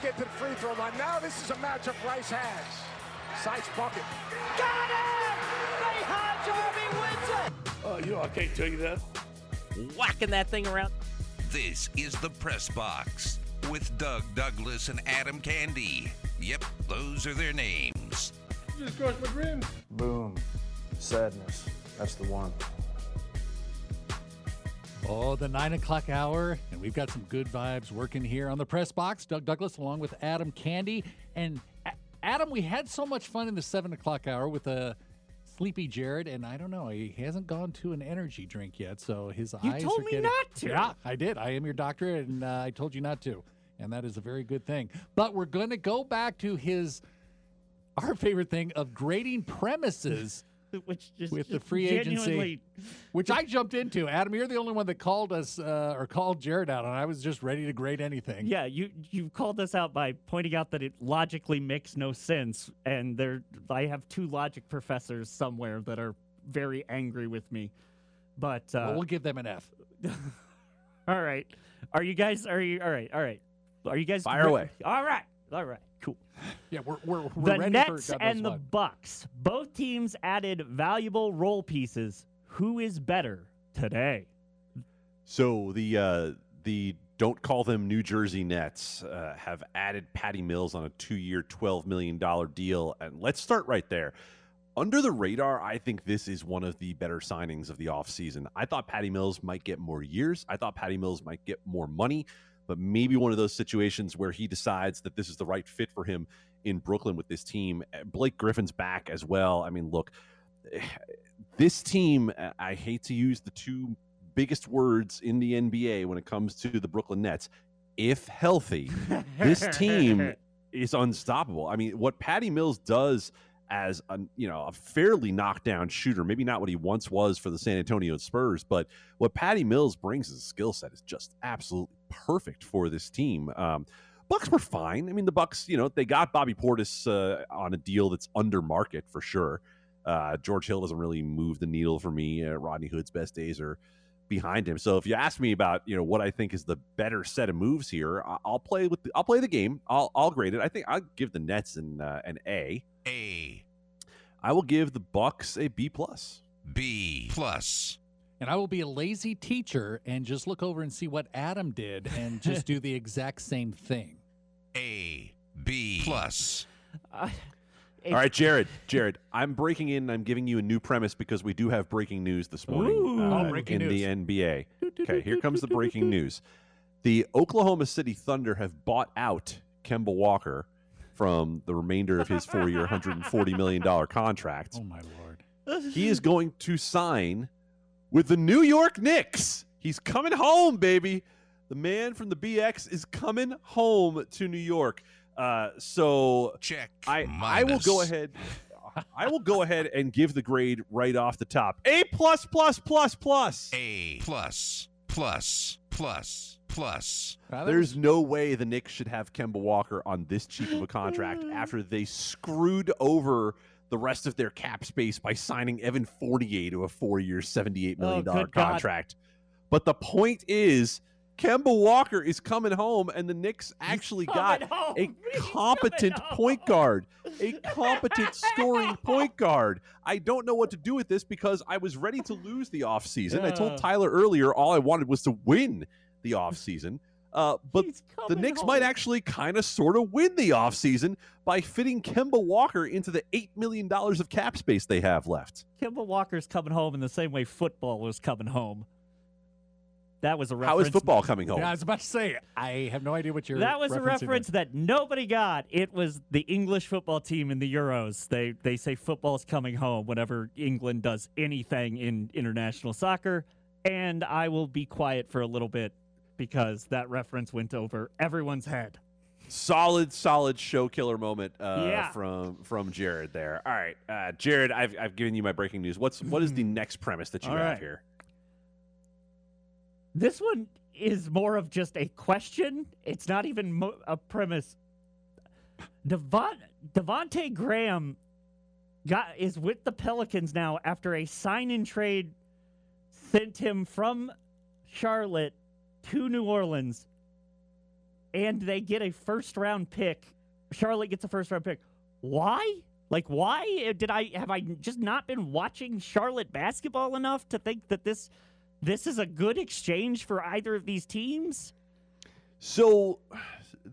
to get to the free throw line. Now this is a matchup Rice has. Sykes bucket. Got it! Harvey wins it! Oh, you know, I can't tell you that. Whacking that thing around. This is the Press Box with Doug Douglas and Adam Candy. Yep, those are their names. Just crushed my dreams. Boom. Sadness. That's the one. Oh, the nine o'clock hour, and we've got some good vibes working here on the press box. Doug Douglas, along with Adam Candy, and A- Adam, we had so much fun in the seven o'clock hour with a sleepy Jared, and I don't know, he hasn't gone to an energy drink yet, so his You eyes You told me getting. not to. Yeah, I did. I am your doctor, and uh, I told you not to, and that is a very good thing. But we're going to go back to his our favorite thing of grading premises. Which just with the free agency, which I jumped into. Adam, you're the only one that called us uh, or called Jared out, and I was just ready to grade anything. Yeah, you you called us out by pointing out that it logically makes no sense, and there I have two logic professors somewhere that are very angry with me. But uh, Well, we'll give them an F. all right, are you guys? Are you all right? All right, are you guys? Fire away. All right, all right, cool. Yeah, we're we're, we're the ready Nets for and the what. Bucks, both teams added valuable role pieces. Who is better today? So the uh, the don't call them New Jersey Nets uh, have added Patty Mills on a two-year, twelve million dollar deal, and let's start right there. Under the radar, I think this is one of the better signings of the offseason. I thought Patty Mills might get more years. I thought Patty Mills might get more money, but maybe one of those situations where he decides that this is the right fit for him in Brooklyn with this team. Uh, Blake Griffin's back as well. I mean, look, this team, I hate to use the two biggest words in the NBA when it comes to the Brooklyn Nets. If healthy, this team is unstoppable. I mean, what Patty Mills does as a you know a fairly knockdown shooter, maybe not what he once was for the San Antonio Spurs, but what Patty Mills brings as a skill set is just absolutely perfect for this team. Um, Bucks were fine. I mean, the Bucks, you know, they got Bobby Portis uh, on a deal that's under market for sure. Uh, George Hill doesn't really move the needle for me. Uh, Rodney Hood's best days are behind him. So if you ask me about you know what I think is the better set of moves here, I- I'll play with the, I'll play the game. I'll I'll grade it. I think I'll give the Nets an uh, an A. A, I will give the Bucks a B plus. B plus. And I will be a lazy teacher and just look over and see what Adam did and just do the exact same thing. A, B plus. Uh, All right, Jared. Jared, I'm breaking in. and I'm giving you a new premise because we do have breaking news this morning Ooh. uh, Oh, breaking in news. the NBA. Okay, here comes the breaking news. The Oklahoma City Thunder have bought out Kemba Walker from the remainder of his four-year, 140 million dollar contract. Oh my lord! He is going to sign with the New York Knicks. He's coming home, baby. The man from the BX is coming home to New York. Uh, so Check. I I will go ahead. I will go ahead and give the grade right off the top. A plus plus plus plus. A plus, plus, plus, plus. There's no way the Knicks should have Kemba Walker on this cheap of a contract after they screwed over the rest of their cap space by signing Evan Fournier to a four-year, seventy-eight oh, million dollar Oh, good God. contract. But the point is, Kemba Walker is coming home, and the Knicks actually got home. a competent point guard, a competent scoring point guard. I don't know what to do with this because I was ready to lose the offseason. I told uh. Tyler earlier all I wanted was to win the offseason. Uh, but the coming Knicks might actually kind of sort of win the offseason by fitting Kemba Walker into the $8 million of cap space they have left. Kemba Walker's coming home in the same way football was coming home. That was a reference. How is football coming home? Yeah, I was about to say I have no idea what you're. That was a referencing reference that nobody got. It was the English football team in the Euros. They they say football's coming home whenever England does anything in international soccer. And I will be quiet for a little bit because that reference went over everyone's head. solid, solid show killer moment uh, Yeah. from from Jared there. All right, uh, Jared, I've, I've given you my breaking news. What's what is the next premise that you All have right. here? This one is more of just a question. It's not even mo- a premise. Devon Devonte Graham got is with the Pelicans now after a sign and trade sent him from Charlotte to New Orleans. and they get a first round pick. Charlotte gets a first round pick. Why? Like, why did I have I just not been watching Charlotte basketball enough to think that this this is a good exchange for either of these teams? So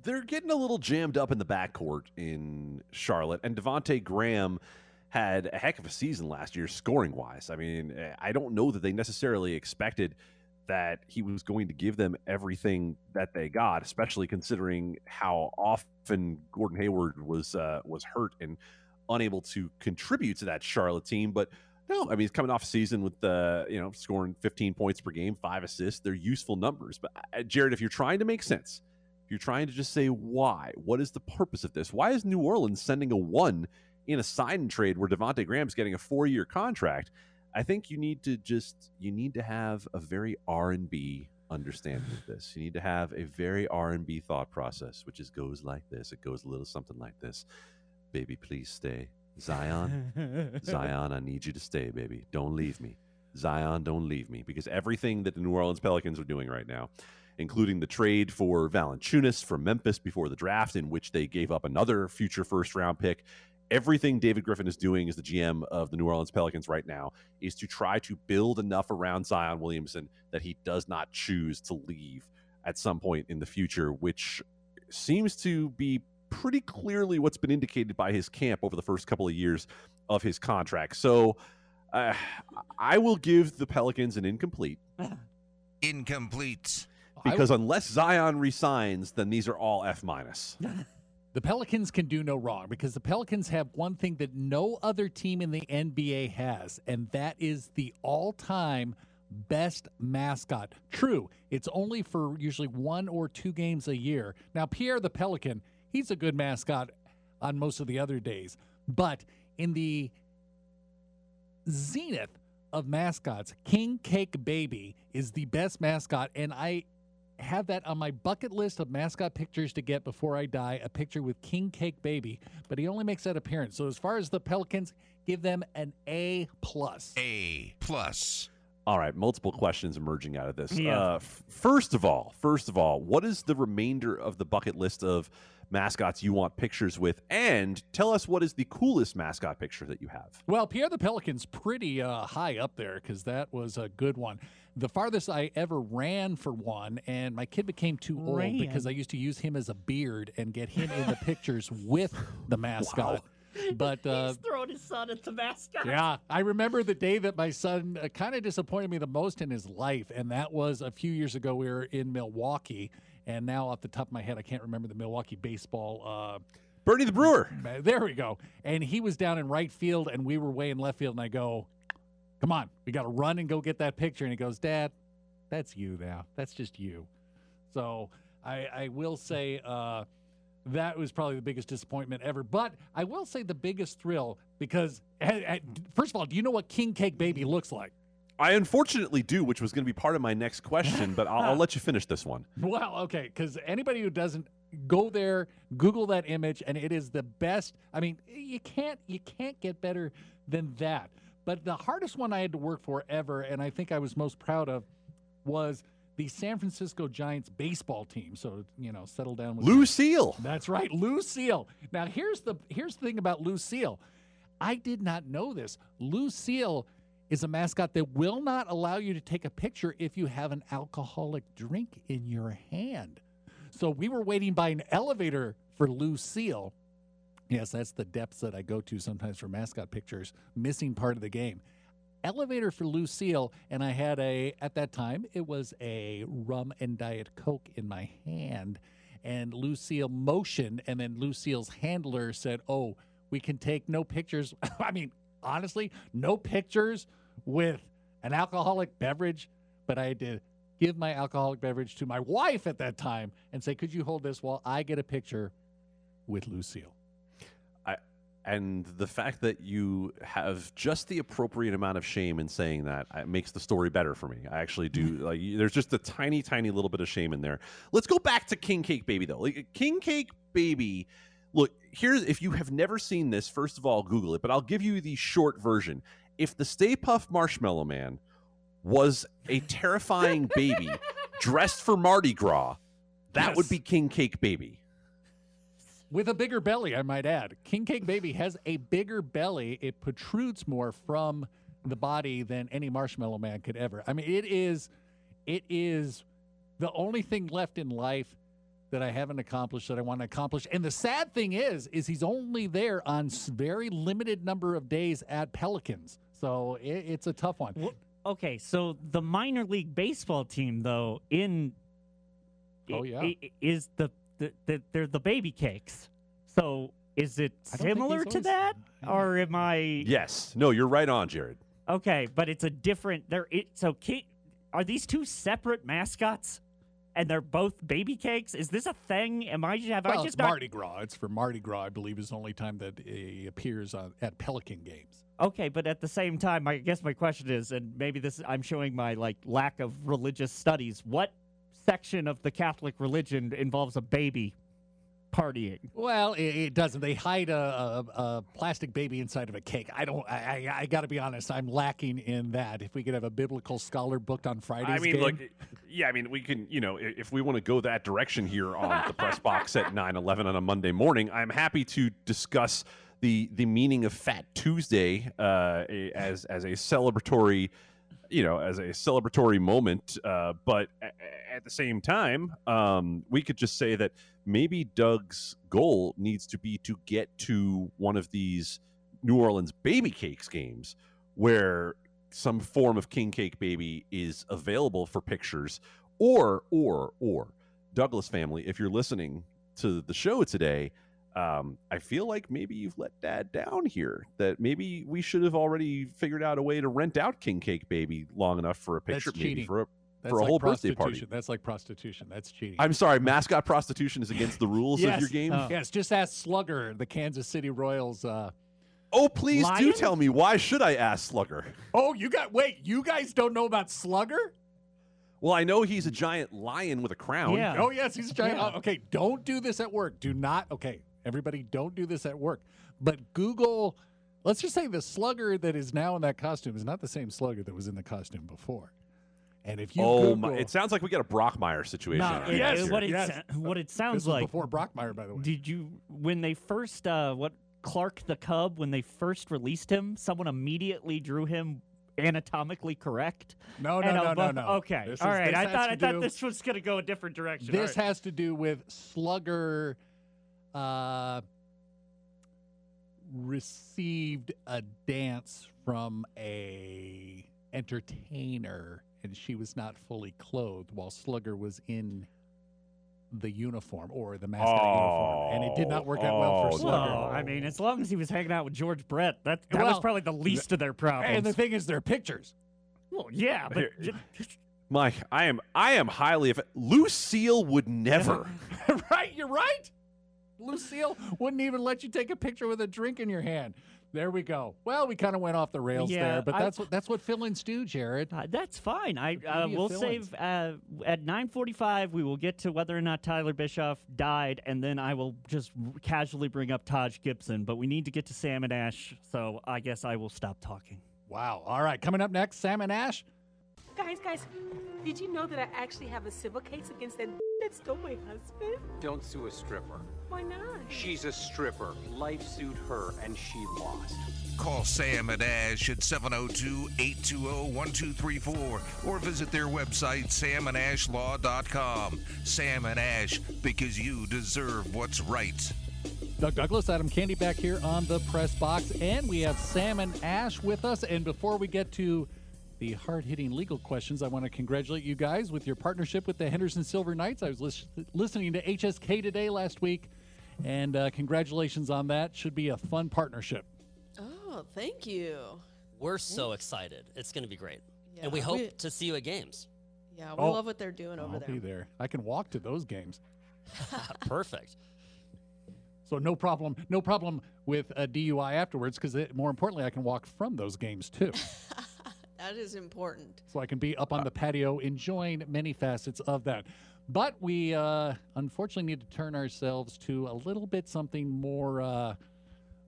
they're getting a little jammed up in the backcourt in Charlotte, and Devonte Graham had a heck of a season last year, scoring wise. I mean, I don't know that they necessarily expected that he was going to give them everything that they got, especially considering how often Gordon Hayward was uh, was hurt and unable to contribute to that Charlotte team. But no, I mean he's coming off a season with uh, you know scoring 15 points per game, five assists. They're useful numbers. But uh, Jared, if you're trying to make sense, if you're trying to just say why, what is the purpose of this? Why is New Orleans sending a one in a sign and trade where Devonte Graham's getting a four year contract? I think you need to just you need to have a very R and B understanding of this. You need to have a very R and B thought process, which is goes like this. It goes a little something like this. Baby, please stay. Zion, Zion, I need you to stay, baby. Don't leave me. Zion, don't leave me. Because everything that the New Orleans Pelicans are doing right now, including the trade for Valanciunas from Memphis before the draft, in which they gave up another future first round pick, everything David Griffin is doing as the GM of the New Orleans Pelicans right now is to try to build enough around Zion Williamson that he does not choose to leave at some point in the future, which seems to be pretty clearly what's been indicated by his camp over the first couple of years of his contract. So uh, I will give the Pelicans an incomplete. Incomplete. Because unless Zion resigns, then these are all F minus. The Pelicans can do no wrong because the Pelicans have one thing that no other team in the NBA has, and that is the all time best mascot. True, it's only for usually one or two games a year. Now, Pierre the Pelican, he's a good mascot on most of the other days, but in the zenith of mascots, King Cake Baby is the best mascot, and I have that on my bucket list of mascot pictures to get before I die a picture with King Cake Baby, but he only makes that appearance. So as far as the Pelicans, give them an A plus. A plus. All right, multiple questions emerging out of this. Yeah. Uh, f- first of all, first of all, what is the remainder of the bucket list of mascots you want pictures with? And tell us what is the coolest mascot picture that you have. Well, Pierre the Pelican's pretty uh, high up there because that was a good one. The farthest I ever ran for one, and my kid became too Ran. old because I used to use him as a beard and get him in the pictures with the mascot. But uh, He's throwing his son at the mascot. Yeah, I remember the day that my son uh, kind of disappointed me the most in his life, and that was a few years ago. We were in Milwaukee, and now off the top of my head, I can't remember the Milwaukee baseball. Bernie the Brewer. Uh, there we go. And he was down in right field, and we were way in left field, and I go, "Come on, we got to run and go get that picture." And he goes, "Dad, that's you now. That's just you." So I, I will say. Uh, that was probably the biggest disappointment ever. But I will say the biggest thrill because, eh, eh, first of all, do you know what King Cake Baby looks like? I unfortunately do, which was going to be part of my next question, but I'll, I'll let you finish this one. Well, okay, because anybody who doesn't go there, Google that image, and it is the best. I mean, you can't you can't get better than that. But the hardest one I had to work for ever, and I think I was most proud of, was the San Francisco Giants baseball team. So you know, settle down with Lucille. That's right, Lucille. Now here's the here's the thing about Lucille. I did not know this. Lucille is a mascot that will not allow you to take a picture if you have an alcoholic drink in your hand. So we were waiting by an elevator for Lucille. Yes, that's the depths that I go to sometimes for mascot pictures. Missing part of the game. Elevator for Lucille, and I had a, at that time, it was a rum and Diet Coke in my hand. And Lucille motioned, and then Lucille's handler said, Oh, we can take no pictures. I mean, honestly, no pictures with an alcoholic beverage, but I to give my alcoholic beverage to my wife at that time and say, Could you hold this while I get a picture with Lucille? And the fact that you have just the appropriate amount of shame in saying that uh, makes the story better for me. I actually do. like, there's just a tiny, tiny little bit of shame in there. Let's go back to King Cake Baby though. Like, King Cake Baby. Look, here's if you have never seen this. First of all, Google it. But I'll give you the short version. If the Stay Puft Marshmallow Man was a terrifying baby dressed for Mardi Gras, That would be king cake baby. with a bigger belly, I might add. King Cake Baby has a bigger belly. It protrudes more from the body than any Marshmallow Man could ever. I mean, it is, it is the only thing left in life that I haven't accomplished that I want to accomplish. And the sad thing is, is he's only there on very limited number of days at Pelicans. So it, it's a tough one. Wh- Okay, so the minor league baseball team, though, in Oh, yeah. is the, the, the they're the baby cakes. So is it I don't think similar to always- that, or am I Yes. No, you're right on, Jared. okay? But it's a different. They're it. So King, are these two separate mascots? And they're both baby cakes. Is this a thing? Am I have Well, I it's just not Mardi Gras. It's for Mardi Gras, I believe, is the only time that he appears on, at Pelican games. Okay, but at the same time, I guess my question is, and maybe this I'm showing my like lack of religious studies. What section of the Catholic religion involves a baby partying? Well, it, it doesn't. They hide a, a, a plastic baby inside of a cake. I don't. I, I, I got to be honest. I'm lacking in that. If we could have a biblical scholar booked on Fridays, I mean, game, look, yeah, I mean, we can, you know, if we want to go that direction here on the press box at 9 11 on a Monday morning, I'm happy to discuss the the meaning of Fat Tuesday uh, as as a celebratory, you know, as a celebratory moment. Uh, but a- a- at the same time, um, we could just say that maybe Doug's goal needs to be to get to one of these New Orleans baby cakes games where some form of king cake baby is available for pictures or or or douglas family if you're listening to the show today um, i feel like maybe you've let dad down here that maybe we should have already figured out a way to rent out king cake baby long enough for a That's picture maybe cheating. for a that's for a like whole birthday party. prostitution. That's like prostitution. That's cheating. i'm sorry mascot prostitution is against the rules yes. of your game Oh. Yes, just ask Slugger, the Kansas City Royals. Uh, oh please do tell me why should i ask slugger oh, you got wait. You guys don't know about Slugger? well i know he's a giant lion with a crown Yeah. Oh yes, he's a giant. Yeah. oh, okay, don't do this at work. Do not. Okay, everybody, don't do this at work. But Google. Let's just say the slugger that is now in that costume is not the same slugger that was in the costume before. And if you oh Google, my it sounds like we got a brockmeyer situation No, out it- here. Yes, what it yes. sa- what it sounds was like. before Brockmeyer, by the way. Did you when they first uh what Clark the Cub when they first released him, someone immediately drew him anatomically correct? no, no, no, no, above- no. Okay, This all is- right. I thought to I thought this was gonna go a different direction. This All right. has to do with Slugger uh, received a dance from a entertainer, and she was not fully clothed while Slugger was in the uniform or the mascot uniform, and it did not work out well Oh, for Slugger. Well, I mean, as long as he was hanging out with George Brett, that that was probably the least of their problems. And the thing is, they're pictures. well, yeah, but Here- ju- Mike, I am I am highly of Lucille would never. right? You're right. Lucille wouldn't even let you take a picture with a drink in your hand. There we go. Well, we kind of went off the rails Yeah, there, but I- that's what that's what fill-ins do, Jared. Uh, that's fine. I What uh, do you will save uh, at 9:45. We will get to whether or not Tyler Bischoff died, and then I will just casually bring up Taj Gibson. But we need to get to Sam and Ash, so I guess I will stop talking. Wow. All right, coming up next, Sam and Ash. Guys, guys, did you know that I actually have a civil case against that that stole my husband? Don't sue a stripper. Why not? She's a stripper. Life sued her, and she lost. Call Sam and Ash at 702 820 1234 or visit their website, samandashlaw.com. Sam and Ash, because you deserve what's right. Doug Douglas, Adam Candy back here on the press box, and we have Sam and Ash with us. And before we get to the hard-hitting legal questions, I want to congratulate you guys with your partnership with the Henderson Silver Knights. I was lis- listening to HSK today last week, and uh, congratulations on that. Should be a fun partnership. Oh, thank you. We're so excited. It's going to be great. and we hope we- to see you at games. Yeah, we Oh, love what they're doing over I'll there. be there. I can walk to those games. Perfect. So no problem, no problem with a DUI afterwards. Because more importantly, I can walk from those games too. That is important. so I can be up on the patio enjoying many facets of that. But we uh, unfortunately need to turn ourselves to a little bit something more. Uh,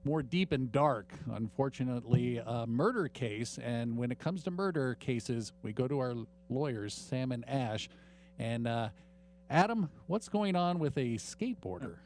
more deep and dark, unfortunately, a murder case. And when it comes to murder cases, we go to our lawyers, Sam and Ash. And uh, Adam, what's going on with a skateboarder?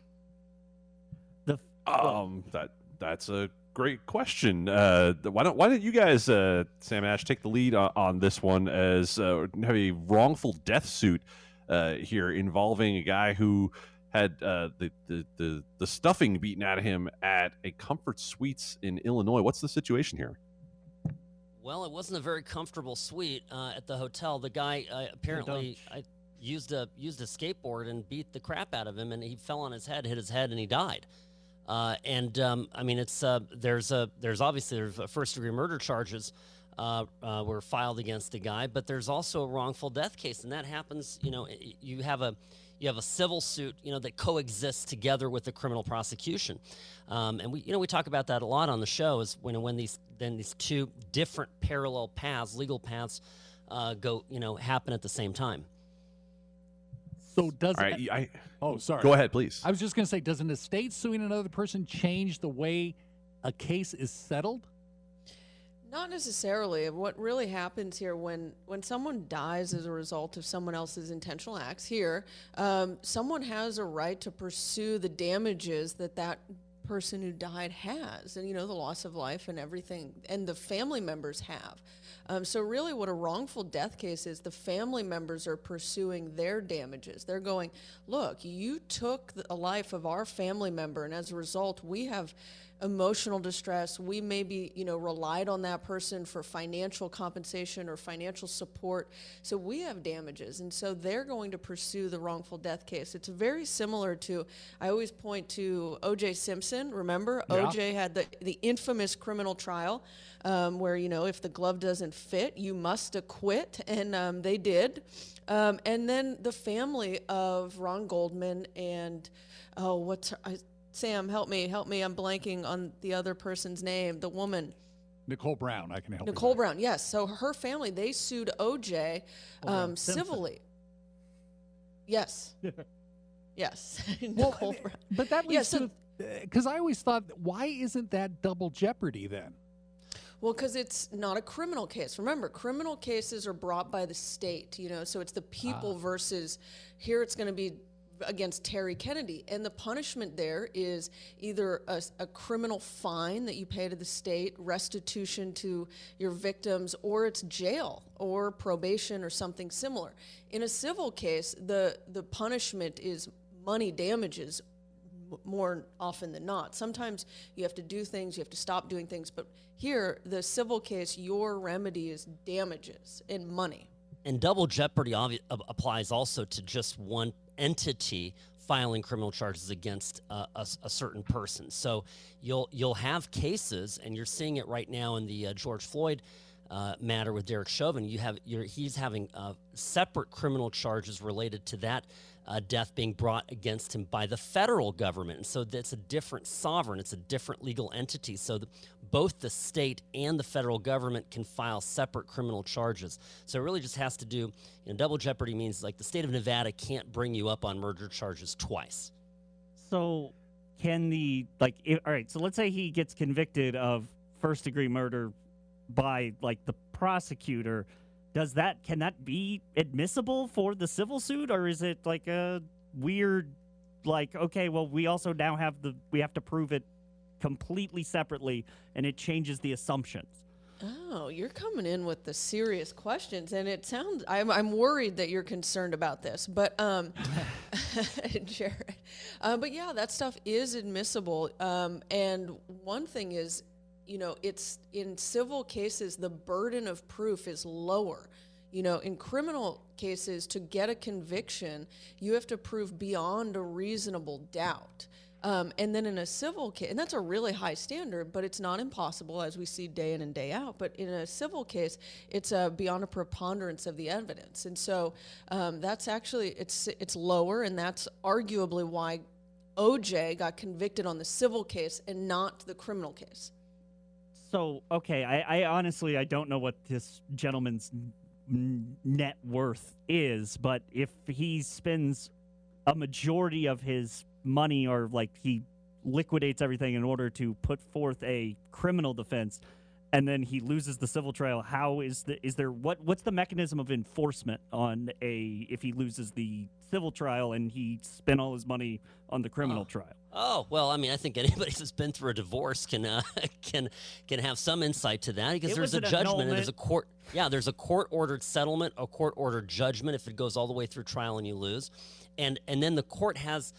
The Um, that that's a great question. Uh, why don't why don't you guys, uh, Sam Ash, take the lead on, on this one as uh, have a wrongful death suit uh, here involving a guy who had uh, the, the the the stuffing beaten out of him at a Comfort Suites in Illinois. What's the situation here? Well, it wasn't a very comfortable suite uh, at the hotel. The guy uh, apparently I used a used a skateboard and beat the crap out of him, and he fell on his head, hit his head, and he died. Uh, and um, I mean, it's uh, there's a there's obviously there's a first degree murder charges uh, uh, were filed against the guy, but there's also a wrongful death case, and that happens. You know, you have a you have a civil suit, you know, that coexists together with the criminal prosecution, um, and we you know we talk about that a lot on the show is when when these then these two different parallel paths, legal paths, uh, go you know happen at the same time. So does All right, it- I- oh sorry. Go ahead, please. I was just going to say, does an estate suing another person change the way a case is settled? Not necessarily. What really happens here when when someone dies as a result of someone else's intentional acts here, um, someone has a right to pursue the damages that that person who died has, and you know the loss of life and everything, and the family members have. Um, so really, what a wrongful death case is, the family members are pursuing their damages. They're going, look, you took the- a life of our family member, and as a result, we have emotional distress. We maybe, you know, relied on that person for financial compensation or financial support. So we have damages. And so they're going to pursue the wrongful death case. It's very similar to, I always point to O.J. Simpson. Remember, Yeah. O.J. had the, the infamous criminal trial um, where, you know, if the glove doesn't fit, you must acquit. And um, they did. Um, and then the family of Ron Goldman and, oh, what's her, I, Sam, help me, help me. I'm blanking on the other person's name. The woman, Nicole Brown, I can help. you Nicole Brown. Yes. So her family, they sued OJ um, Simpson. civilly. Yes. yes. Well, Nicole Brown. But that Yeah, so- to because I always thought, why isn't that double jeopardy then? Well, because it's not a criminal case. Remember, criminal cases are brought by the state, you know, so it's the people versus here it's going to be against Terry Kennedy. And the punishment there is either a, a criminal fine that you pay to the state, restitution to your victims, or it's jail or probation or something similar. In a civil case, the, the punishment is money damages more often than not. Sometimes you have to do things, you have to stop doing things, but here, the civil case, your remedy is damages and money. And double jeopardy obvi- applies also to just one entity filing criminal charges against a, a certain person. So you'll you'll have cases, and you're seeing it right now in the uh, George Floyd uh, matter with Derek Chauvin. You have he's having uh, separate criminal charges related to that uh, death being brought against him by the federal government, and so that's a different sovereign. It's a different legal entity. So the, both the state and the federal government can file separate criminal charges. So it really just has to do. You know, double jeopardy means like the state of Nevada can't bring you up on murder charges twice. So, can the like? If, all right. So let's say he gets convicted of first degree murder by like the prosecutor. Does that can that be admissible for the civil suit, or is it like a weird, like okay, well we also now have the we have to prove it completely separately, and it changes the assumptions. Oh, you're coming in with the serious questions, and it sounds. I'm, I'm worried that you're concerned about this, but um, Jared. Uh, but yeah, that stuff is admissible. Um, and one thing is, you know, it's in civil cases the burden of proof is lower. You know, in criminal cases, to get a conviction, you have to prove beyond a reasonable doubt. Um, and then in a civil case, and that's a really high standard, but it's not impossible as we see day in and day out. But in a civil case, it's uh, beyond a preponderance of the evidence, and so um, that's actually it's it's lower, and that's arguably why OJ got convicted on the civil case and not the criminal case. So okay, I, I honestly I don't know what this gentleman's net worth is, but if he spends a majority of his money or like he liquidates everything in order to put forth a criminal defense and then he loses the civil trial how is the is there what what's the mechanism of enforcement on a if he loses the civil trial and he spent all his money on the criminal trial. Oh well, I mean, I think anybody who's been through a divorce can uh, can can have some insight to that because It there's a an judgment and there's a court. Yeah, there's a court ordered settlement, a court ordered judgment if it goes all the way through trial and you lose, and and then the court has,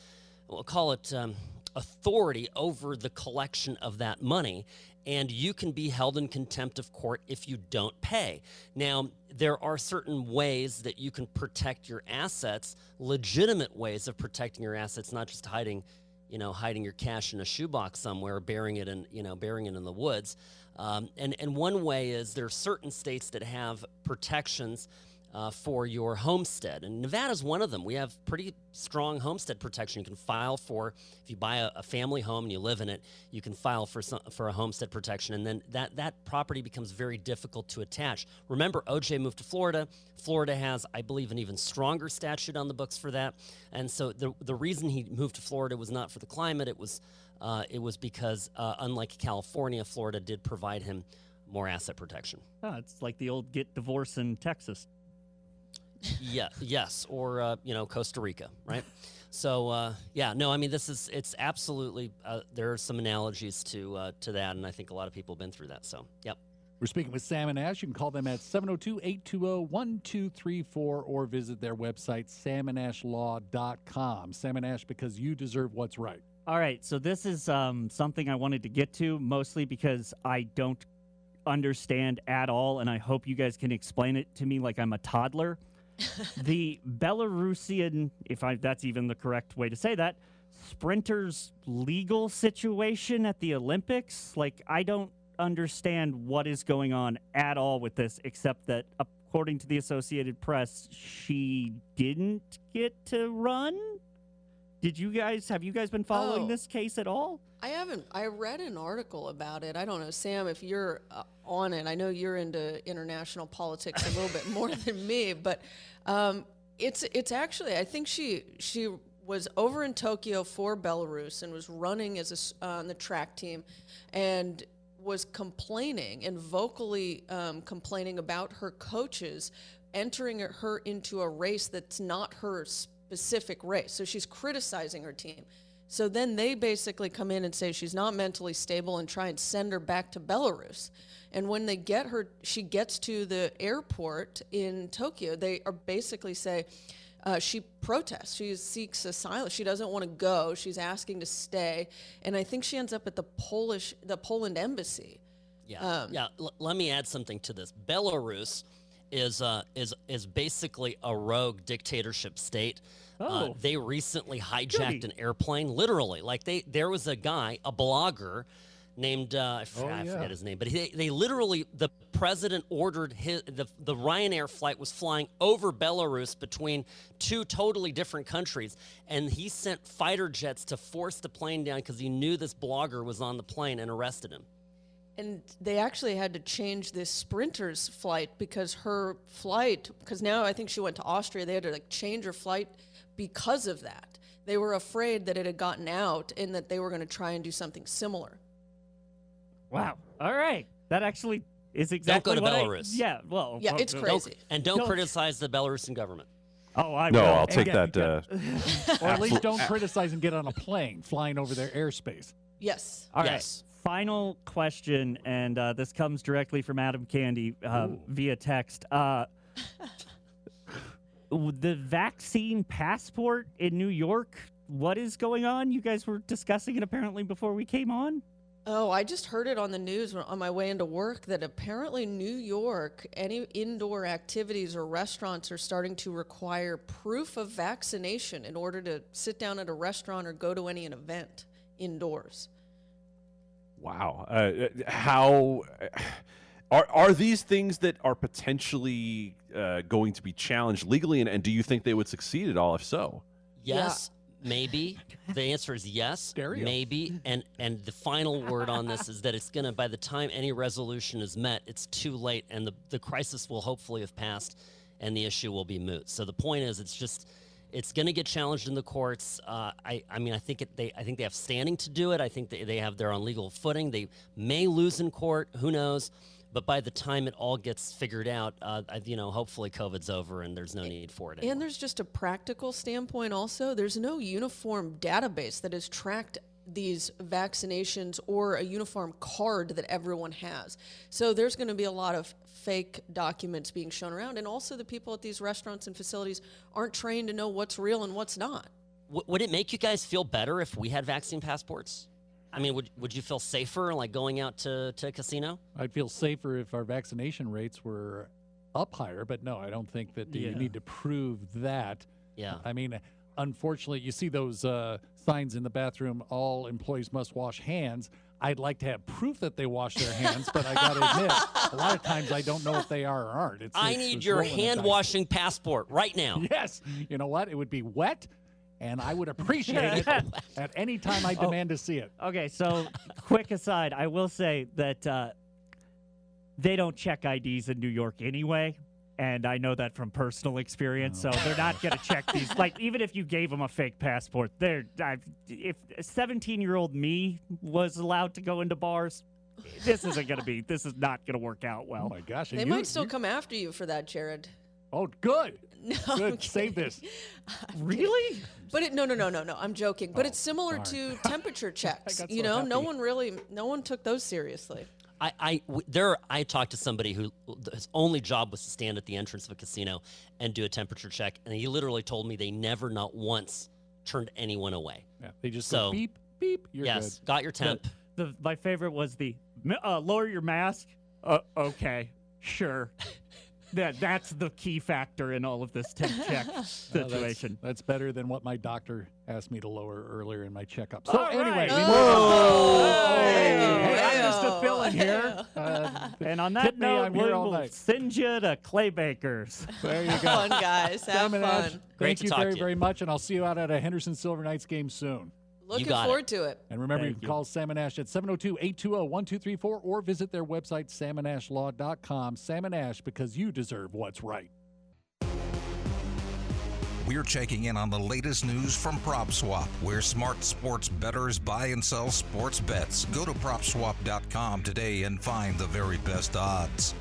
we'll call it um, authority over the collection of that money. And you can be held in contempt of court if you don't pay. Now, there are certain ways that you can protect your assets, legitimate ways of protecting your assets, not just hiding you know, hiding your cash in a shoebox somewhere, burying it in, you know, burying it in the woods. Um, and and one way is there are certain states that have protections uh, for your homestead, and Nevada's one of them. We have pretty strong homestead protection. You can file for if you buy a, a family home and you live in it, you can file for some, for a homestead protection, and then that that property becomes very difficult to attach. Remember, OJ moved to Florida. Florida has, I believe, an even stronger statute on the books for that, and so the the reason he moved to Florida was not for the climate. It was uh, it was because uh, unlike California, Florida did provide him more asset protection. Oh, it's like the old get divorced in Texas. Yeah, yes, or uh, you know Costa Rica, right? So uh, yeah, no, I mean this is it's absolutely uh, there are some analogies to uh, to that, and I think a lot of people have been through that. So yep. We're speaking with Sam and Ash. You can call them at 702 820 1234 or visit their website, samandashlaw.com. Sam and Ash, because you deserve what's right. All right, so this is um, something I wanted to get to mostly because I don't understand at all, and I hope you guys can explain it to me like I'm a toddler. the Belarusian, if I, that's even the correct way to say that, sprinters' legal situation at the Olympics. Like, I don't understand what is going on at all with this, except that according to the Associated Press, she didn't get to run. Did you guys have you guys been following Oh. this case at all? I haven't. I read an article about it. I don't know, Sam, if you're uh, on it. I know you're into international politics a little bit more than me, but um, it's it's actually. I think she she was over in Tokyo for Belarus and was running as a uh, on the track team, and was complaining and vocally um, complaining about her coaches entering her into a race that's not her specific race. So she's criticizing her team. So then they basically come in and say she's not mentally stable and try and send her back to Belarus. And when they get her, she gets to the airport in Tokyo, they are basically say, uh, she protests. She seeks asylum. She doesn't want to go. She's asking to stay, and I think she ends up at the Polish, the Poland embassy. Yeah, Um, yeah. L- let me add something to this. Belarus is uh, is is basically a rogue dictatorship state. Uh, Oh. they recently hijacked Goody. an airplane, literally. Like they, there was a guy, a blogger, named uh, I, forgot, I yeah. forget his name, but he, they literally the president ordered his the the Ryanair flight was flying over Belarus between two totally different countries, and he sent fighter jets to force the plane down because he knew this blogger was on the plane and arrested him. And they actually had to change this sprinter's flight because her flight, because now I think she went to Austria, they had to like change her flight because of that. They were afraid that it had gotten out and that they were going to try and do something similar. Wow. All right. That actually is exactly. Don't exactly go to what I- Belarus. yeah. Well. Yeah, well, it's uh, crazy. And don't No. criticize the Belarusian government. Oh, I No, will. I'll take get- that. Uh, Or at least don't criticize and get on a plane flying over their airspace. Yes. All right. Yes. Final question, and uh, this comes directly from Adam Candy uh, via text. Uh, the vaccine passport in New York. What is going on? You guys were discussing it apparently before we came on. Oh, I just heard it on the news on my way into work that apparently New York, any indoor activities or restaurants are starting to require proof of vaccination in order to sit down at a restaurant or go to any an event indoors. Wow. Uh, how are are these things that are potentially uh, going to be challenged legally, and, and do you think they would succeed at all? If so, Yes, maybe. The answer is yes, Stereo. maybe. And and the final word on this is that it's gonna by the time any resolution is met, it's too late, and the the crisis will hopefully have passed, and the issue will be moot. So the point is, it's just. It's going to get challenged in the courts. Uh, I, I mean, I think it, they, I think they have standing to do it. I think they, they have their on legal footing. They may lose in court. Who knows? But by the time it all gets figured out, uh, you know, hopefully COVID's over and there's no need for it anymore. And there's just a practical standpoint also. There's no uniform database that has tracked these vaccinations or a uniform card that everyone has. So there's going to be a lot of fake documents being shown around. And also, the people at these restaurants and facilities aren't trained to know what's real and what's not. W- would it make you guys feel better if we had vaccine passports? I mean, would, would you feel safer like going out to, to a casino? I'd feel safer if our vaccination rates were up higher, but no, I don't think that you need to prove that. Yeah. I mean, unfortunately, you see those uh, signs in the bathroom all employees must wash hands. I'd like to have proof that they wash their hands, but I got to admit, a lot of times I don't know if they are or aren't. It's, I it's need your hand washing passport right now. Yes. You know what? It would be wet, and I would appreciate it at any time I Oh. demand to see it. Okay, so quick aside, I will say that uh, they don't check IDs in New York anyway. And I know that from personal experience, so they're not going to check these. Like, even if you gave them a fake passport, they're I've, if a 17 year old me was allowed to go into bars, this isn't going to be. This is not going to work out well. Oh my gosh! They might still come after you for that, Jared. Oh, good. No, Good. I'm Save this. Really? But it, no, no, no, no, no. I'm joking. But Oh, it's similar darn. to temperature checks. You so know, no one really, no one took those seriously. I, I w- there I talked to somebody who his only job was to stand at the entrance of a casino and do a temperature check, and he literally told me they never, not once, turned anyone away. Yeah, they just so go beep beep. You're yes, good. got your temp. The, the my favorite was the uh, lower your mask. Uh, okay, sure. that that's the key factor in all of this temp check Well, situation. that's, that's better than what my doctor asked me to lower earlier in my checkup. So All right. anyway, we Whoa. Hey, Hey, I'm just a fill-in here. Uh, and on that note, we will send you to Clay Baker's. There you go. Fun guys, have Sam and Ash, fun. Great Thank to you talk very, to you. very much, and I'll see you out at a Henderson Silver Knights game soon. Looking got it. forward to it. And remember, you Thank can you. call Sam and Ash at 702-820-1234 or visit their website, samandashlaw.com. Salmon Ash, because you deserve what's right. We're checking in on the latest news from PropSwap, where smart sports bettors buy and sell sports bets. Go to PropSwap.com today and find the very best odds.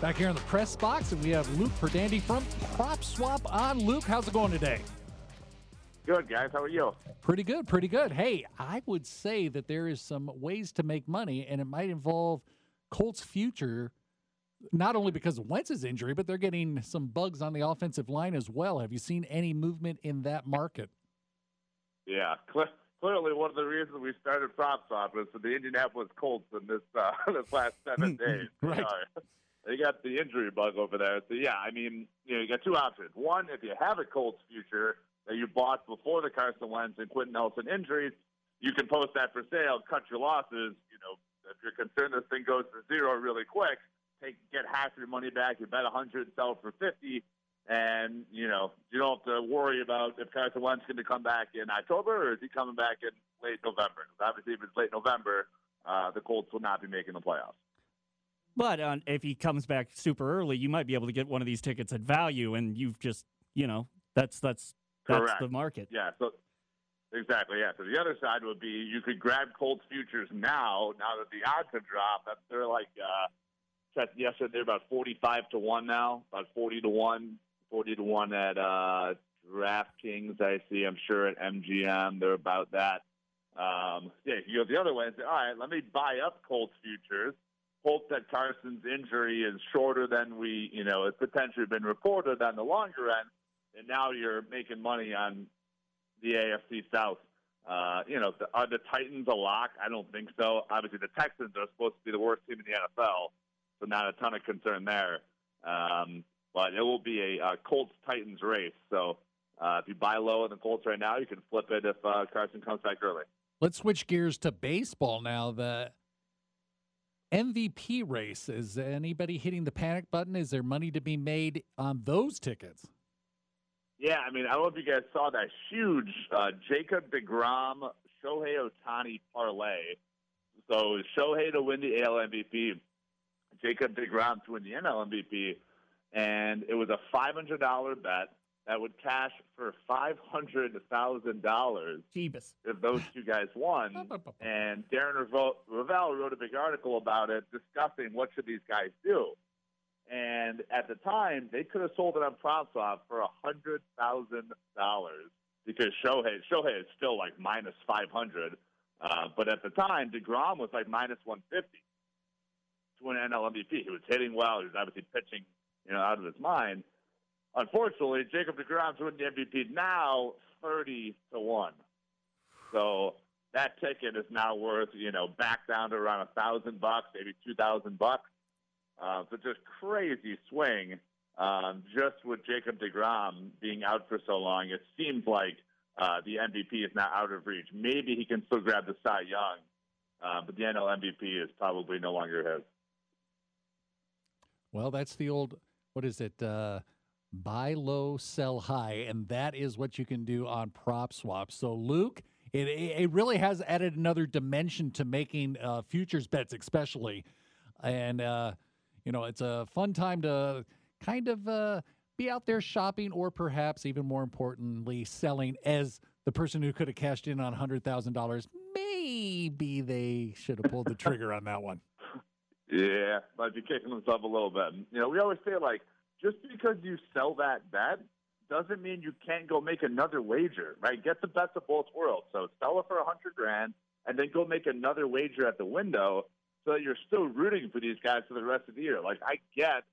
Back here in the press box, and we have Luke Pergande from PropSwap on. Luke, how's it going today? Good, guys. How are you? Pretty good, pretty good. Hey, I would say that there is some ways to make money, and it might involve Colts' future, not only because of Wentz's injury, but they're getting some bugs on the offensive line as well. Have you seen any movement in that market? Yeah. Cle- clearly, one of the reasons we started Prop Swap was for the Indianapolis Colts in this uh, this last seven days. Right. You know, they got the injury bug over there. So yeah, I mean, you know, you got two options. One, if you have a Colts future that you bought before the Carson Wentz and Quenton Nelson injuries, you can post that for sale, cut your losses. You know, if you're concerned this thing goes to zero really quick, take get half your money back. You bet a hundred, sell for fifty. And you know you don't have to worry about if Carson Wentz going to come back in October or is he coming back in late November? 'Cause obviously, if it's late November, uh, the Colts will not be making the playoffs. But uh, if he comes back super early, you might be able to get one of these tickets at value, and you've just, you know, that's that's that's Correct. the market. Yeah. So exactly. Yeah. So the other side would be you could grab Colts futures now. Now that the odds have dropped, that they're like uh, yesterday. They're about forty-five to one now. About forty to one. Forty to one at uh, DraftKings. I see. I'm sure at MGM they're about that. Um, yeah. You go the other way and say, all right, let me buy up Colts futures. Hope that Carson's injury is shorter than we, you know, has potentially been reported on the longer end, and now you're making money on the AFC South. Uh, you know, the, are the Titans a lock? I don't think so. Obviously, the Texans are supposed to be the worst team in the NFL, so not a ton of concern there. Um, but it will be a uh, Colts Titans race. So uh, if you buy low in the Colts right now, you can flip it if uh, Carson comes back early. Let's switch gears to baseball now. The MVP race. Is anybody hitting the panic button? Is there money to be made on those tickets? Yeah, I mean, I don't know if you guys saw that huge uh, Jacob DeGrom Shohei Ohtani parlay. So Shohei to win the AL MVP, Jacob DeGrom to win the NL MVP, and it was a $500 bet. that would cash for five hundred thousand dollars if those two guys won. and Darren Rovell wrote a big article about it, discussing what should these guys do. And at the time, they could have sold it on PropSwap for hundred thousand dollars because Shohei Shohei is still like minus five hundred, uh, but at the time, Degrom was like minus one fifty to win NL MVP. He was hitting well. He was obviously pitching, you know, out of his mind. Unfortunately, Jacob Degrom's winning the MVP now, thirty to one. So that ticket is now worth, you know, back down to around a thousand bucks, maybe two thousand bucks. Uh, so just crazy swing. Um, just with Jacob Degrom being out for so long, it seems like uh, the MVP is now out of reach. Maybe he can still grab the Cy Young, uh, but the NL MVP is probably no longer his. Well, that's the old, what is it? Uh, buy low, sell high. And that is what you can do on PropSwap. So, Luke, it, it really has added another dimension to making uh, futures bets, especially. And, uh, you know, it's a fun time to kind of uh, be out there shopping or perhaps even more importantly, selling as the person who could have cashed in on $100,000. Maybe they should have pulled the trigger on that one. Yeah, might be kicking himself a little bit. You know, we always say like, just because you sell that bet doesn't mean you can't go make another wager, right? Get the best of both worlds. So sell it for a hundred grand, and then go make another wager at the window, so that you're still rooting for these guys for the rest of the year. Like I get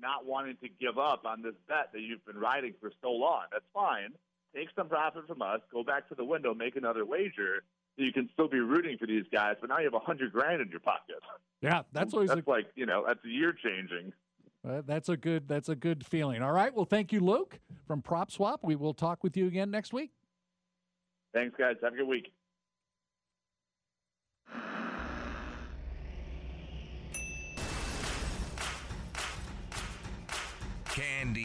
not wanting to give up on this bet that you've been riding for so long. That's fine. Take some profit from us. Go back to the window, make another wager. So you can still be rooting for these guys, but now you have a hundred grand in your pocket. Yeah, that's always that's like you know that's a year changing. Uh, that's a good that's a good feeling. All right. Well, thank you, Luke from PropSwap. We will talk with you again next week. Thanks, guys. Have a good week.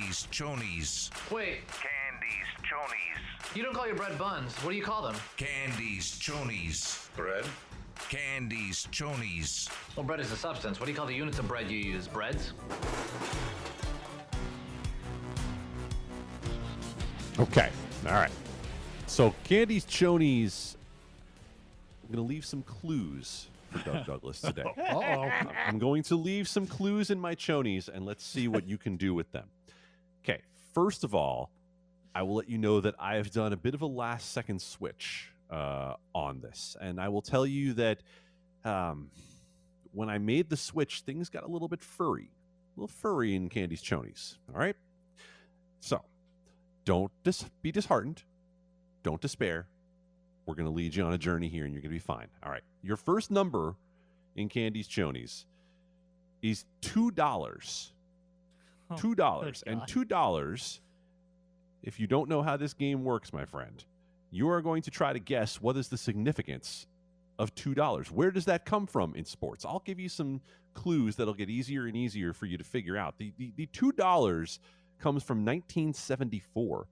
Candies, chonies. Wait. Candies, chonies. You don't call your bread buns. What do you call them? Candies, chonies. Bread? Candies, chonies. Well, bread is a substance. What do you call the units of bread you use? Breads? Okay. All right. So Candy's Chonies. I'm going to leave some clues for Doug Douglas today. Uh-oh. I'm going to leave some clues in my chonies and let's see what you can do with them. First of all, I will let you know that I have done a bit of a last second switch uh, on this. And I will tell you that um, when I made the switch, things got a little bit furry. A little furry in Candy's chonies. All right. So don't dis- be disheartened. Don't despair. We're going to lead you on a journey here and you're going to be fine. All right. Your first number in Candy's Chonies is $2. $2. and $2, if you don't know how this game works, my friend, you are going to try to guess what is the significance of $2. Where does that come from in sports? I'll give you some clues that'll get easier and easier for you to figure out. The, the, the $2 comes from 1974,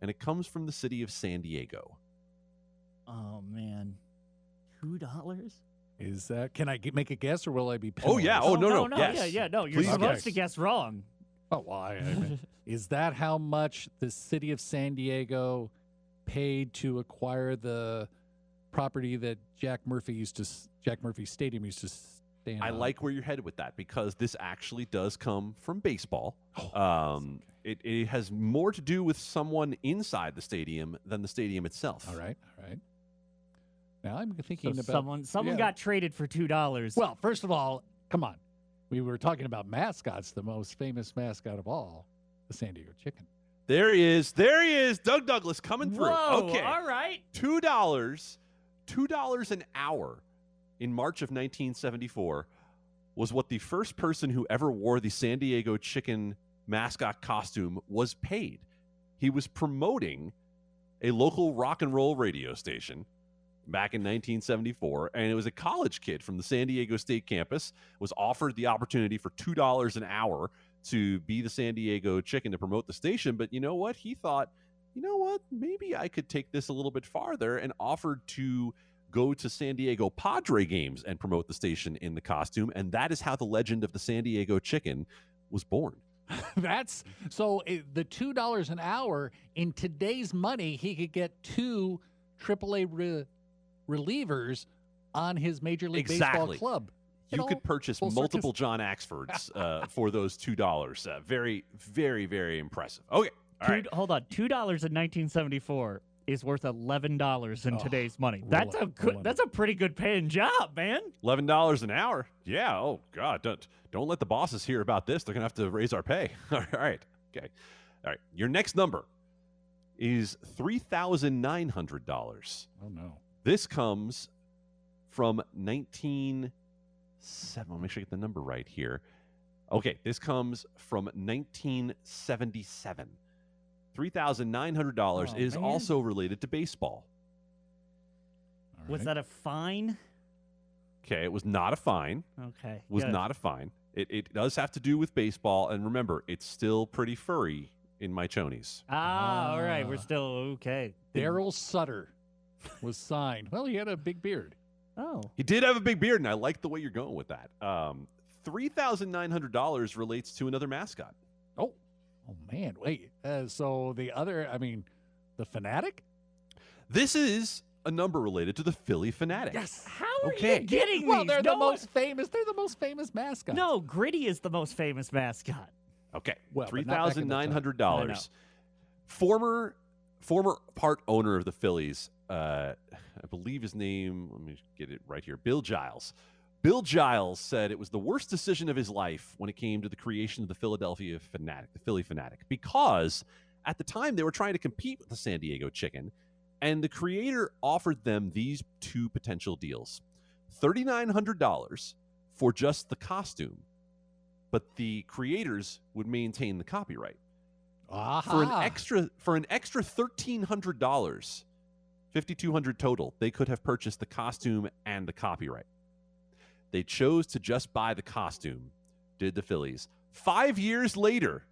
and it comes from the city of San Diego. Oh man, two dollars? Is that? Can I get, make a guess, or will I be? Oh, yeah. penalized? Oh, no, no, no, yes. yeah, yeah, no. You're Please supposed guess. to guess wrong. Oh, why? I mean, is that how much the city of San Diego paid to acquire the property that Jack Murphy used to Jack Murphy Stadium used to stand on? I on? like where you're headed with that because this actually does come from baseball. Oh, um, it, it has more to do with someone inside the stadium than the stadium itself. All right, all right. Now I'm So thinking about someone someone yeah. got traded for two dollars. Well, first of all, come on. We were talking about mascots. The most famous mascot of all, the San Diego Chicken. There he is. There he is. Doug Douglas coming through. Whoa, okay. all right. Two dollars, two dollars an hour in March of 1974 was what the first person who ever wore the San Diego Chicken mascot costume was paid. He was promoting a local rock and roll radio station back in 1974 and it was a college kid from the San Diego State campus was offered the opportunity for $2 an hour to be the San Diego Chicken to promote the station but you know what? He thought you know what? Maybe I could take this a little bit farther and offered to go to San Diego Padre games and promote the station in the costume and that is how the legend of the San Diego Chicken was born. That's so it, the two dollars an hour in today's money, he could get two AAA re- relievers on his Major League Exactly. Baseball club. It You all could purchase multiple circus. John Axfords uh, for those two dollars. Uh, very, very, very impressive. Okay, all Two, right. Hold on, two dollars in 1974 is worth eleven dollars in Oh, today's money. That's a good. it. That's a pretty good paying job, man. Eleven dollars an hour. Yeah. Oh God. Don't don't let the bosses hear about this. They're gonna have to raise our pay. All right. Okay. All right. Your next number is three thousand nine hundred dollars. Oh no. This comes from nineteen seven. I'll make sure I get the number right here. Okay, this comes from nineteen seventy seven. Three thousand nine hundred dollars Oh, is man. also related to baseball. All Was that a fine? Okay, it was not a fine. Okay, was good. not a fine. It, it does have to do with baseball, and remember, it's still pretty furry in my chonies. Ah, all right, we're Ah. still okay. Daryl Sutter was signed. Well, he had a big beard. Oh, He did have a big beard, and I like the way you're going with that. Um, Three thousand nine hundred dollars relates to another mascot. Oh, oh man. Wait. Uh, so the other, I mean, the fanatic. This is a number related to the Phillie Phanatic. Yes. how are Okay. you getting Well, these? they're No the one- most famous. They're the most famous mascot. No, Gritty is the most famous mascot. Okay, Well, but three not back in thousand the time. nine hundred I know. dollars. Former, former part owner of the Phillies. Uh, I believe his name. Let me get it right here. Bill Giles. Bill Giles said it was the worst decision of his life when it came to the creation of the Philadelphia Phanatic, the Phillie Phanatic, because at the time they were trying to compete with the San Diego Chicken, and the creator offered them these two potential deals: thirty nine hundred dollars for just the costume, but the creators would maintain the copyright for an extra for an extra thirteen hundred dollars, fifty two hundred total. They could have purchased the costume and the copyright. They chose to just buy the costume. Did the Phillies five years later,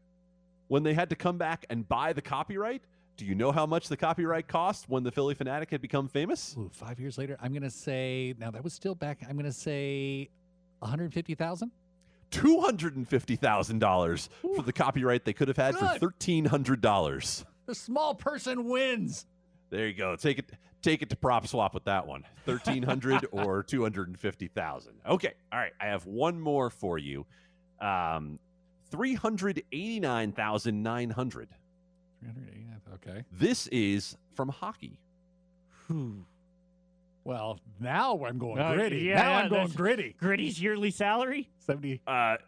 when they had to come back and buy the copyright? Do you know how much the copyright cost when the Phillie Phanatic had become famous? Ooh, five years later, I'm gonna say. Now that was still back. I'm gonna say, 150 thousand. Two hundred and fifty thousand dollars for the copyright they could have had for thirteen hundred dollars. The small person wins. There you go. Take it take it to PropSwap with that one. 1300 or 250,000. Okay. All right. I have one more for you. Um 389,900. 389. Okay. This is from hockey. Well, now I'm going Uh, gritty. yeah, now I'm going gritty. Gritty's yearly salary? 70. Uh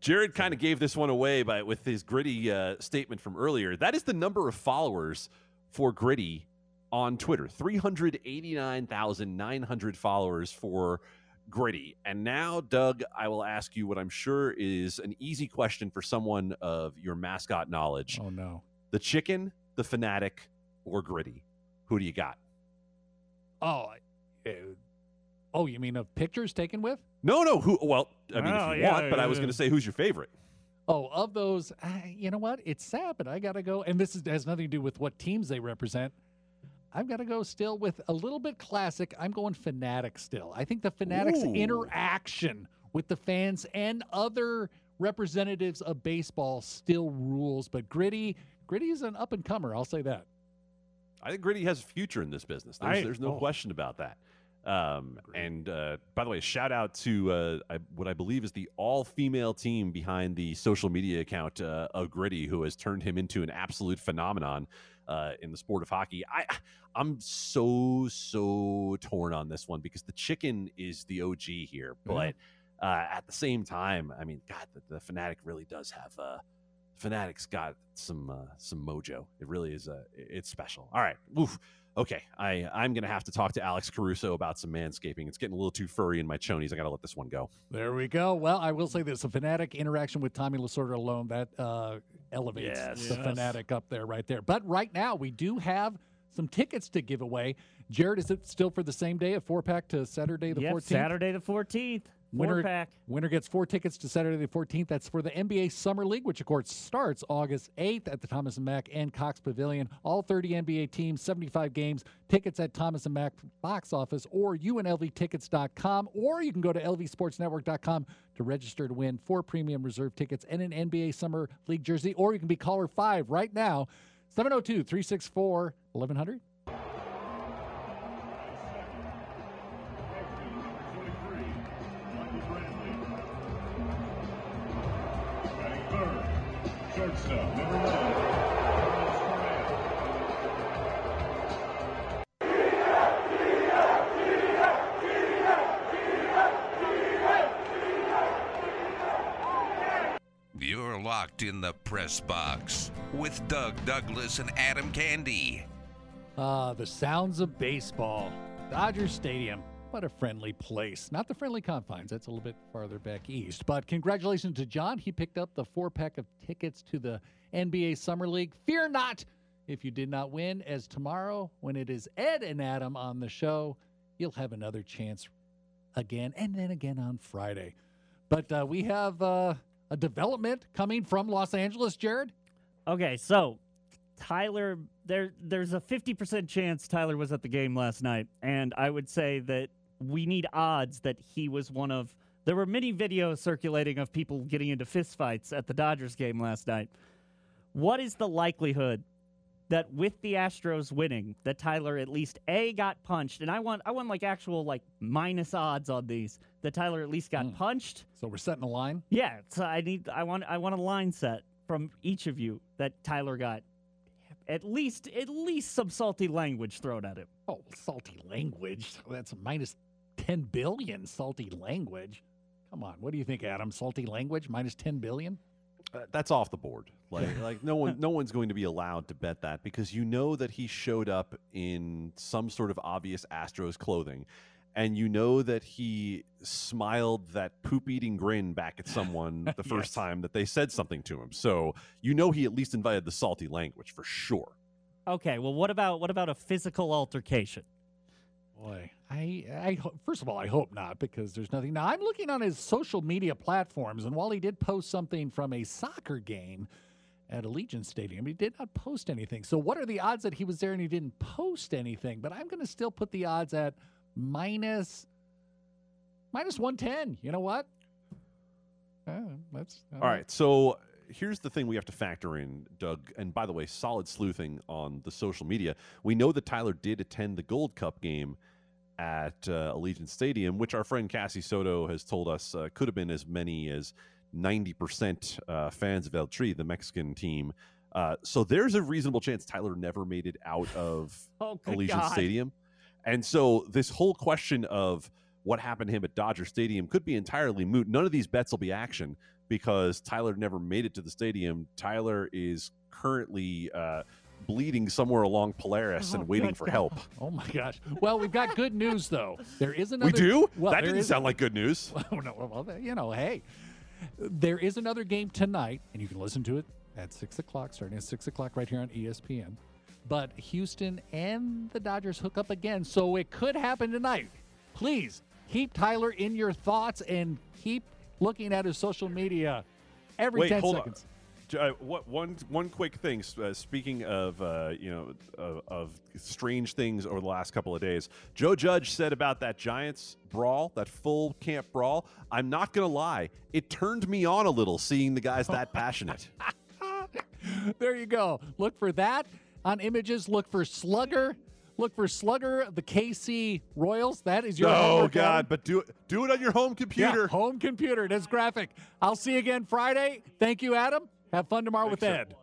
Jared kind of gave this one away by with his gritty uh, statement from earlier. That is the number of followers for gritty on Twitter. 389,900 followers for gritty. And now, Doug, I will ask you what I'm sure is an easy question for someone of your mascot knowledge. Oh no. The chicken, the fanatic, or gritty? Who do you got? Oh. Uh, oh, you mean of pictures taken with? No, no. Who? Well, I mean, Oh, if you yeah, want, but I was going to say, who's your favorite? Oh, of those, uh, you know what? It's sad, but I got to go. And this is, has nothing to do with what teams they represent. I've got to go still with a little bit classic. I'm going Fanatic still. I think the Fanatics Ooh. interaction with the fans and other representatives of baseball still rules. But Gritty, Gritty is an up and comer. I'll say that. I think Gritty has a future in this business. There's, I- there's no oh. question about that. Um, and uh, by the way, shout out to uh, I, what I believe is the all female team behind the social media account uh, of Gritty, who has turned him into an absolute phenomenon uh, in the sport of hockey. I I'm so so torn on this one because the chicken is the OG here, but uh, at the same time, I mean, God, the, the fanatic really does have uh, Fanatic's got some uh, some mojo. It really is a it's special. All right. Oof. Okay. I I'm gonna have to talk to Alex Caruso about some manscaping. It's getting a little too furry in my chonies. I gotta let this one go. There we go. Well, I will say this: a fanatic interaction with Tommy Lasorda alone that uh, elevates Yes. the Yes. fanatic up there, right there. But right now, we do have some tickets to give away. Jared, is it still for the same day, a four pack to Saturday the Yep, 14th? Saturday the 14th. Winner, pack. winner gets four tickets to Saturday the 14th. That's for the NBA Summer League, which of course starts August 8th at the Thomas and Mack and Cox Pavilion. All 30 NBA teams, 75 games. Tickets at Thomas and Mack box office or unlvtickets.com, or you can go to lvsportsnetwork.com to register to win four premium reserve tickets and an NBA Summer League jersey, or you can be caller five right now, 702 364 1100. Press box with Doug Douglas and Adam Candy. Ah, the sounds of baseball. Dodger Stadium. What a friendly place. Not the friendly confines. That's a little bit farther back east. But congratulations to John. He picked up the four pack of tickets to the NBA Summer League. Fear not if you did not win, as tomorrow, when it is Ed and Adam on the show, you'll have another chance again and then again on Friday. But uh, we have uh, a development coming from Los Angeles, Jared. Okay, so Tyler, there there's a 50% chance Tyler was at the game last night, and I would say that we need odds that he was one of. There were many videos circulating of people getting into fistfights at the Dodgers game last night. What is the likelihood that with the Astros winning, that Tyler at least a got punched, and I want I want like actual like minus odds on these that Tyler at least got hmm. punched. So we're setting a line. Yeah, so I need I want I want a line set from each of you that Tyler got at least at least some salty language thrown at him. Oh, salty language. Oh, that's minus 10 billion salty language. Come on. What do you think, Adam? Salty language minus 10 billion? Uh, that's off the board. Like, like no one, no one's going to be allowed to bet that because you know that he showed up in some sort of obvious Astros clothing, and you know that he smiled that poop-eating grin back at someone the first Yes. time that they said something to him. So you know he at least invited the salty language for sure. Okay, well what about what about a physical altercation? Boy, I, I first of all, I hope not because there's nothing. Now, I'm looking on his social media platforms, and while he did post something from a soccer game at Allegiant Stadium, he did not post anything. So, what are the odds that he was there and he didn't post anything? But I'm going to still put the odds at minus minus 110. You know what? Uh, that's All right. So here's the thing we have to factor in, Doug. And by the way, solid sleuthing on the social media. We know that Tyler did attend the Gold Cup game at uh, Allegiant Stadium, which our friend Cassie Soto has told us uh, could have been as many as 90% uh, fans of El Tri, the Mexican team. Uh, so there's a reasonable chance Tyler never made it out of Oh, Allegiant God. Stadium. And so this whole question of what happened to him at Dodger Stadium could be entirely moot. None of these bets will be action because Tyler never made it to the stadium. Tyler is currently uh, bleeding somewhere along Polaris Oh, and waiting good for God. help. Oh my gosh! Well, we've got good news though. There is another. We do? Well, that didn't is- sound like good news. No! Well, you know, hey, there is another game tonight, and you can listen to it at six o'clock, starting at six o'clock right here on ESPN. But Houston and the Dodgers hook up again, so it could happen tonight. Please keep Tyler in your thoughts and keep looking at his social media every Wait, ten hold seconds. on. Uh, what one one quick thing? Uh, speaking of uh, you know of, of strange things over the last couple of days, Joe Judge said about that Giants brawl, that full camp brawl. I'm not gonna lie, it turned me on a little seeing the guys that passionate. there you go. Look for that on images. Look for Slugger. Look for Slugger, the KC Royals. That is your oh God! Adam. But do it do it on your home computer. Yeah, home computer. It is graphic. I'll see you again Friday. Thank you, Adam. Have fun tomorrow with Ed.